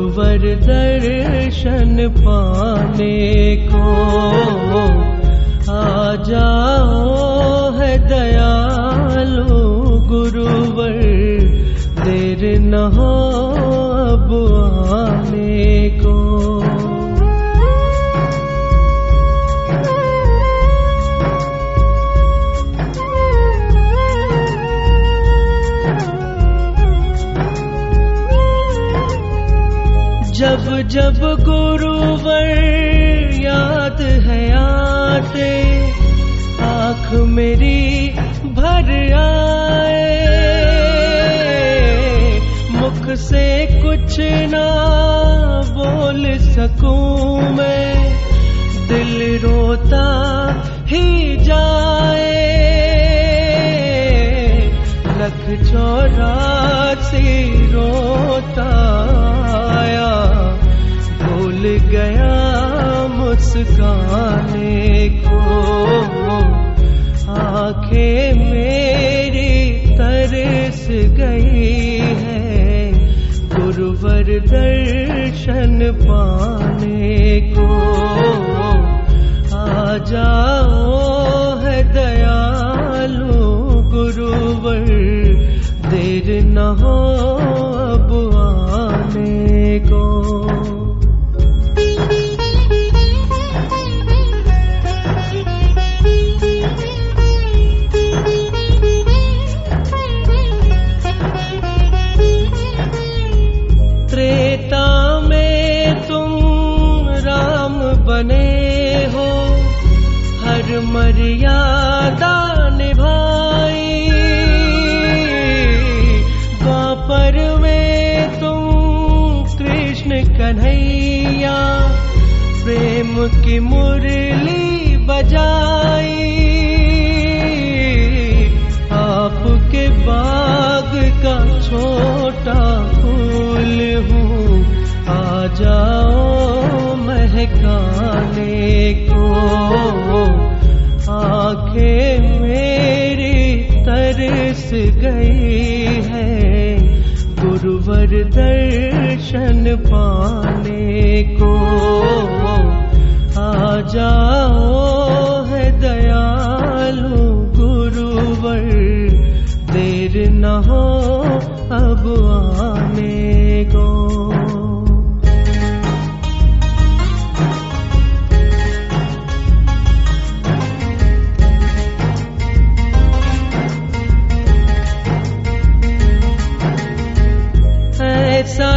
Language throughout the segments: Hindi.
गुरुवर दर्शन पाने को आ जाओ है दयालु गुरुवर देर न हो जब गुरुवर याद है आते, आँख मेरी भर आए। मुख से कुछ ना बोल सकूँ मैं, दिल रोता ही जाए। लख चौरासी रोता मुस्काने को आँखें मेरी तरस गई है। गुरुवर दर्शन पाने को मर्यादा निभाई। द्वापर में तुम कृष्ण कन्हैया प्रेम की मुरली बजाई। गई है गुरुवर दर्शन पाने को। आ जाओ है दयालु गुरुवर, देर न हो अब आने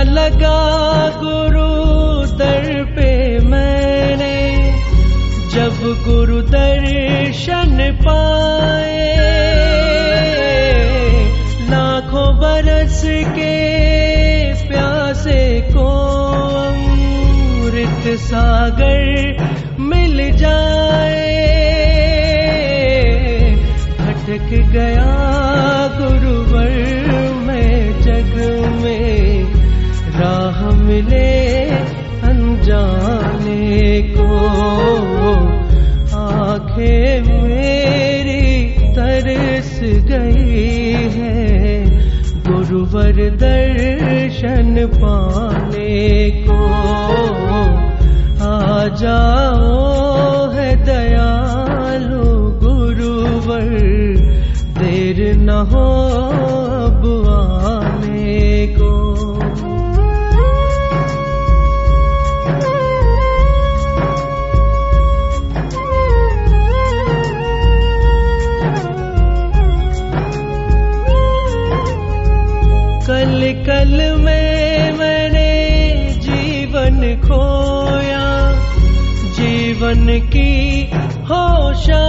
लगा गुरु दर पे मैंने। जब गुरु दर्शन पाए, लाखों बरस के प्यासे को अमृत सागर मिल जाए। भटक गया गुरुवर दर्शन पाने को आ जाओ है दयालु गुरुवर देर न हो अब जीवन की होशा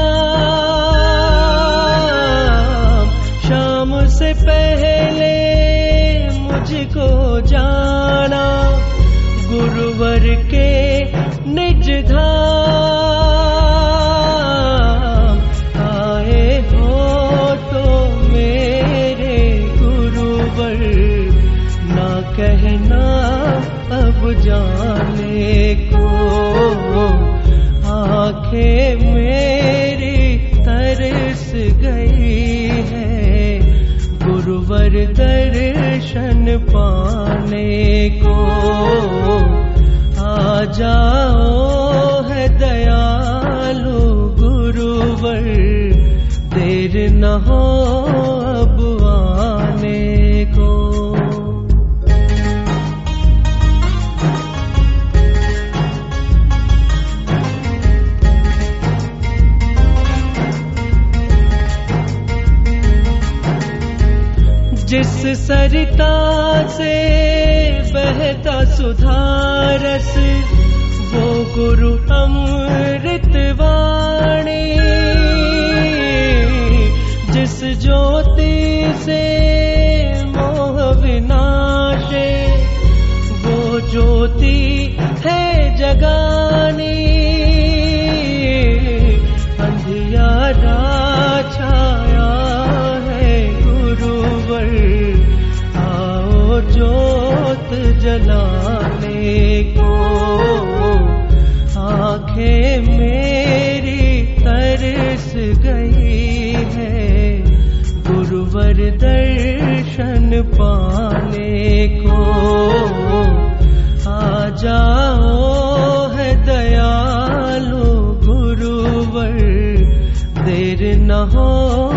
शाम से पहले मुझको जाना गुरुवर के निज धाम। गुरुवर दर्शन पाने को आ जाओ है दयालु गुरुवर देर न हो सरिता से बहता सुधारस वो गुरु अमृत वाणी, जिस ज्योति से मोह विनाशे। वो ज्योति है जगानी जलाने को। आँखें मेरी तरस गई है। गुरुवर दर्शन पाने को। आ जाओ है दयालु गुरुवर। देर न हो